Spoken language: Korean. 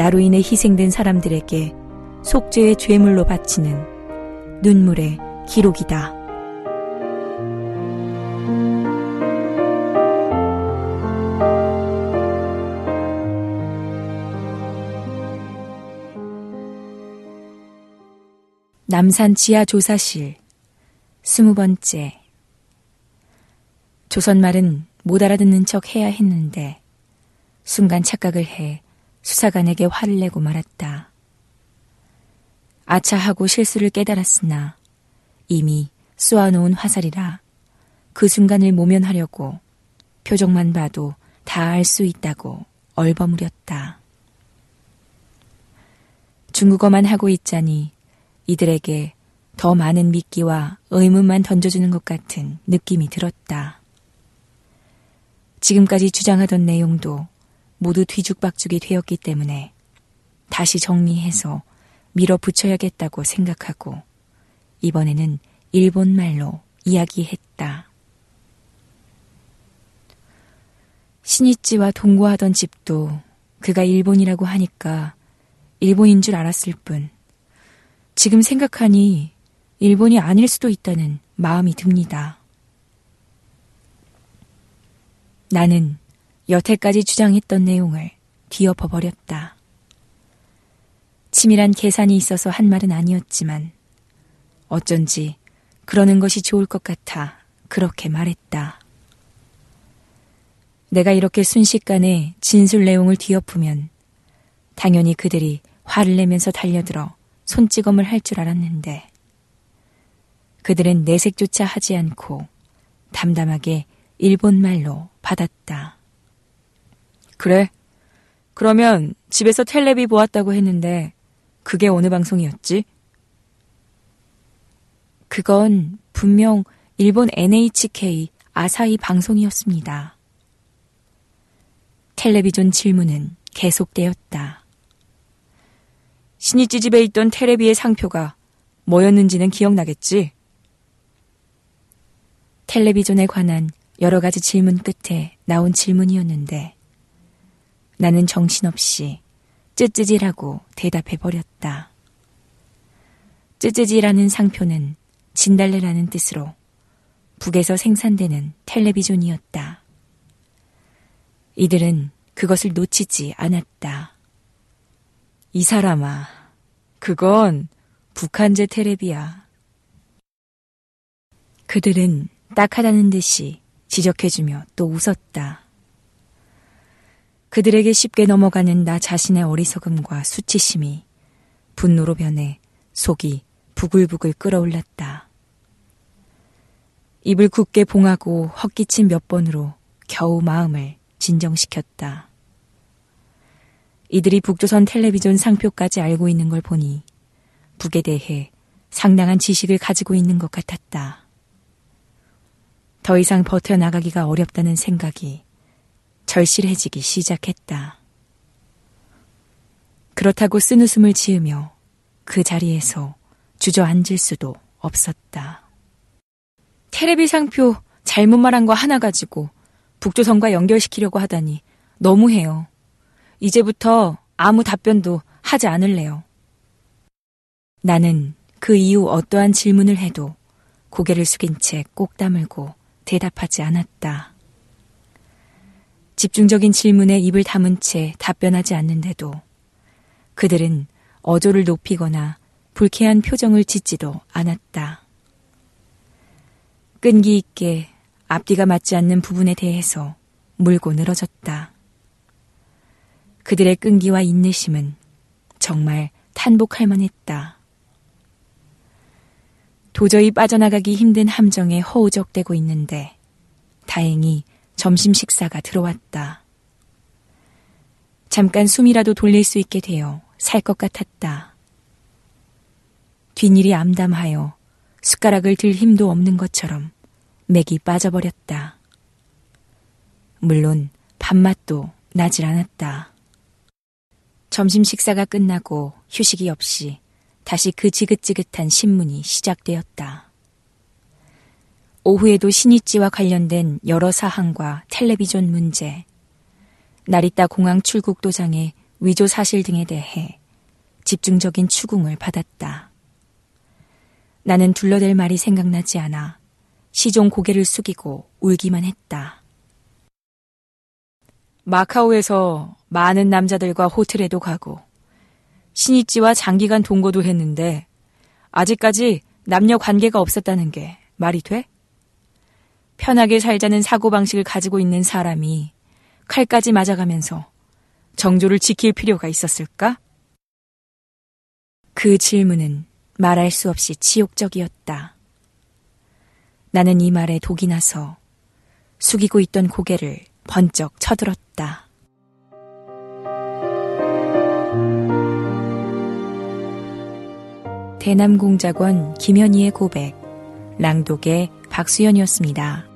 나로 인해 희생된 사람들에게 속죄의 죄물로 바치는 눈물의 기록이다. 남산 지하 조사실 스무 번째 조선말은 못 알아듣는 척 해야 했는데 순간 착각을 해 수사관에게 화를 내고 말았다. 아차하고 실수를 깨달았으나 이미 쏘아놓은 화살이라 그 순간을 모면하려고 표정만 봐도 다 알 수 있다고 얼버무렸다. 중국어만 하고 있자니 이들에게 더 많은 미끼와 의문만 던져주는 것 같은 느낌이 들었다. 지금까지 주장하던 내용도 모두 뒤죽박죽이 되었기 때문에 다시 정리해서 밀어붙여야겠다고 생각하고 이번에는 일본말로 이야기했다. 신이찌와 동거하던 집도 그가 일본이라고 하니까 일본인 줄 알았을 뿐 지금 생각하니 일본이 아닐 수도 있다는 마음이 듭니다. 나는 여태까지 주장했던 내용을 뒤엎어 버렸다. 치밀한 계산이 있어서 한 말은 아니었지만 어쩐지 그러는 것이 좋을 것 같아 그렇게 말했다. 내가 이렇게 순식간에 진술 내용을 뒤엎으면 당연히 그들이 화를 내면서 달려들어 손찌검을 할 줄 알았는데 그들은 내색조차 하지 않고 담담하게 일본말로 받았다. 그래. 그러면 집에서 텔레비 보았다고 했는데 그게 어느 방송이었지? 그건 분명 일본 NHK 아사히 방송이었습니다. 텔레비전 질문은 계속되었다. 신이찌 집에 있던 테레비의 상표가 뭐였는지는 기억나겠지? 텔레비전에 관한 여러 가지 질문 끝에 나온 질문이었는데 나는 정신없이 쯔쯔지라고 대답해 버렸다. 쯔쯔지라는 상표는 진달래라는 뜻으로 북에서 생산되는 텔레비전이었다. 이들은 그것을 놓치지 않았다. 이 사람아, 그건 북한제 테레비야. 그들은 딱하다는 듯이 지적해주며 또 웃었다. 그들에게 쉽게 넘어가는 나 자신의 어리석음과 수치심이 분노로 변해 속이 부글부글 끓어올랐다. 입을 굳게 봉하고 헛기침 몇 번으로 겨우 마음을 진정시켰다. 이들이 북조선 텔레비전 상표까지 알고 있는 걸 보니 북에 대해 상당한 지식을 가지고 있는 것 같았다. 더 이상 버텨나가기가 어렵다는 생각이 절실해지기 시작했다. 그렇다고 쓴웃음을 지으며 그 자리에서 주저앉을 수도 없었다. 테레비 상표 잘못 말한 거 하나 가지고 북조선과 연결시키려고 하다니 너무해요. 이제부터 아무 답변도 하지 않을래요. 나는 그 이후 어떠한 질문을 해도 고개를 숙인 채 꼭 다물고 대답하지 않았다. 집중적인 질문에 입을 다문 채 답변하지 않는데도 그들은 어조를 높이거나 불쾌한 표정을 짓지도 않았다. 끈기 있게 앞뒤가 맞지 않는 부분에 대해서 물고 늘어졌다. 그들의 끈기와 인내심은 정말 탄복할 만했다. 도저히 빠져나가기 힘든 함정에 허우적대고 있는데 다행히 점심 식사가 들어왔다. 잠깐 숨이라도 돌릴 수 있게 되어 살 것 같았다. 뒷일이 암담하여 숟가락을 들 힘도 없는 것처럼 맥이 빠져버렸다. 물론 밥맛도 나질 않았다. 점심 식사가 끝나고 휴식이 없이 다시 그 지긋지긋한 신문이 시작되었다. 오후에도 신이찌와 관련된 여러 사항과 텔레비전 문제, 나리따 공항 출국 도장의 위조 사실 등에 대해 집중적인 추궁을 받았다. 나는 둘러댈 말이 생각나지 않아 시종 고개를 숙이고 울기만 했다. 마카오에서 많은 남자들과 호텔에도 가고 신이찌와 장기간 동거도 했는데 아직까지 남녀 관계가 없었다는 게 말이 돼? 편하게 살자는 사고방식을 가지고 있는 사람이 칼까지 맞아가면서 정조를 지킬 필요가 있었을까? 그 질문은 말할 수 없이 치욕적이었다. 나는 이 말에 독이 나서 숙이고 있던 고개를 번쩍 쳐들었다. 대남공작원 김현희의 고백, 랑독의 박수연이었습니다.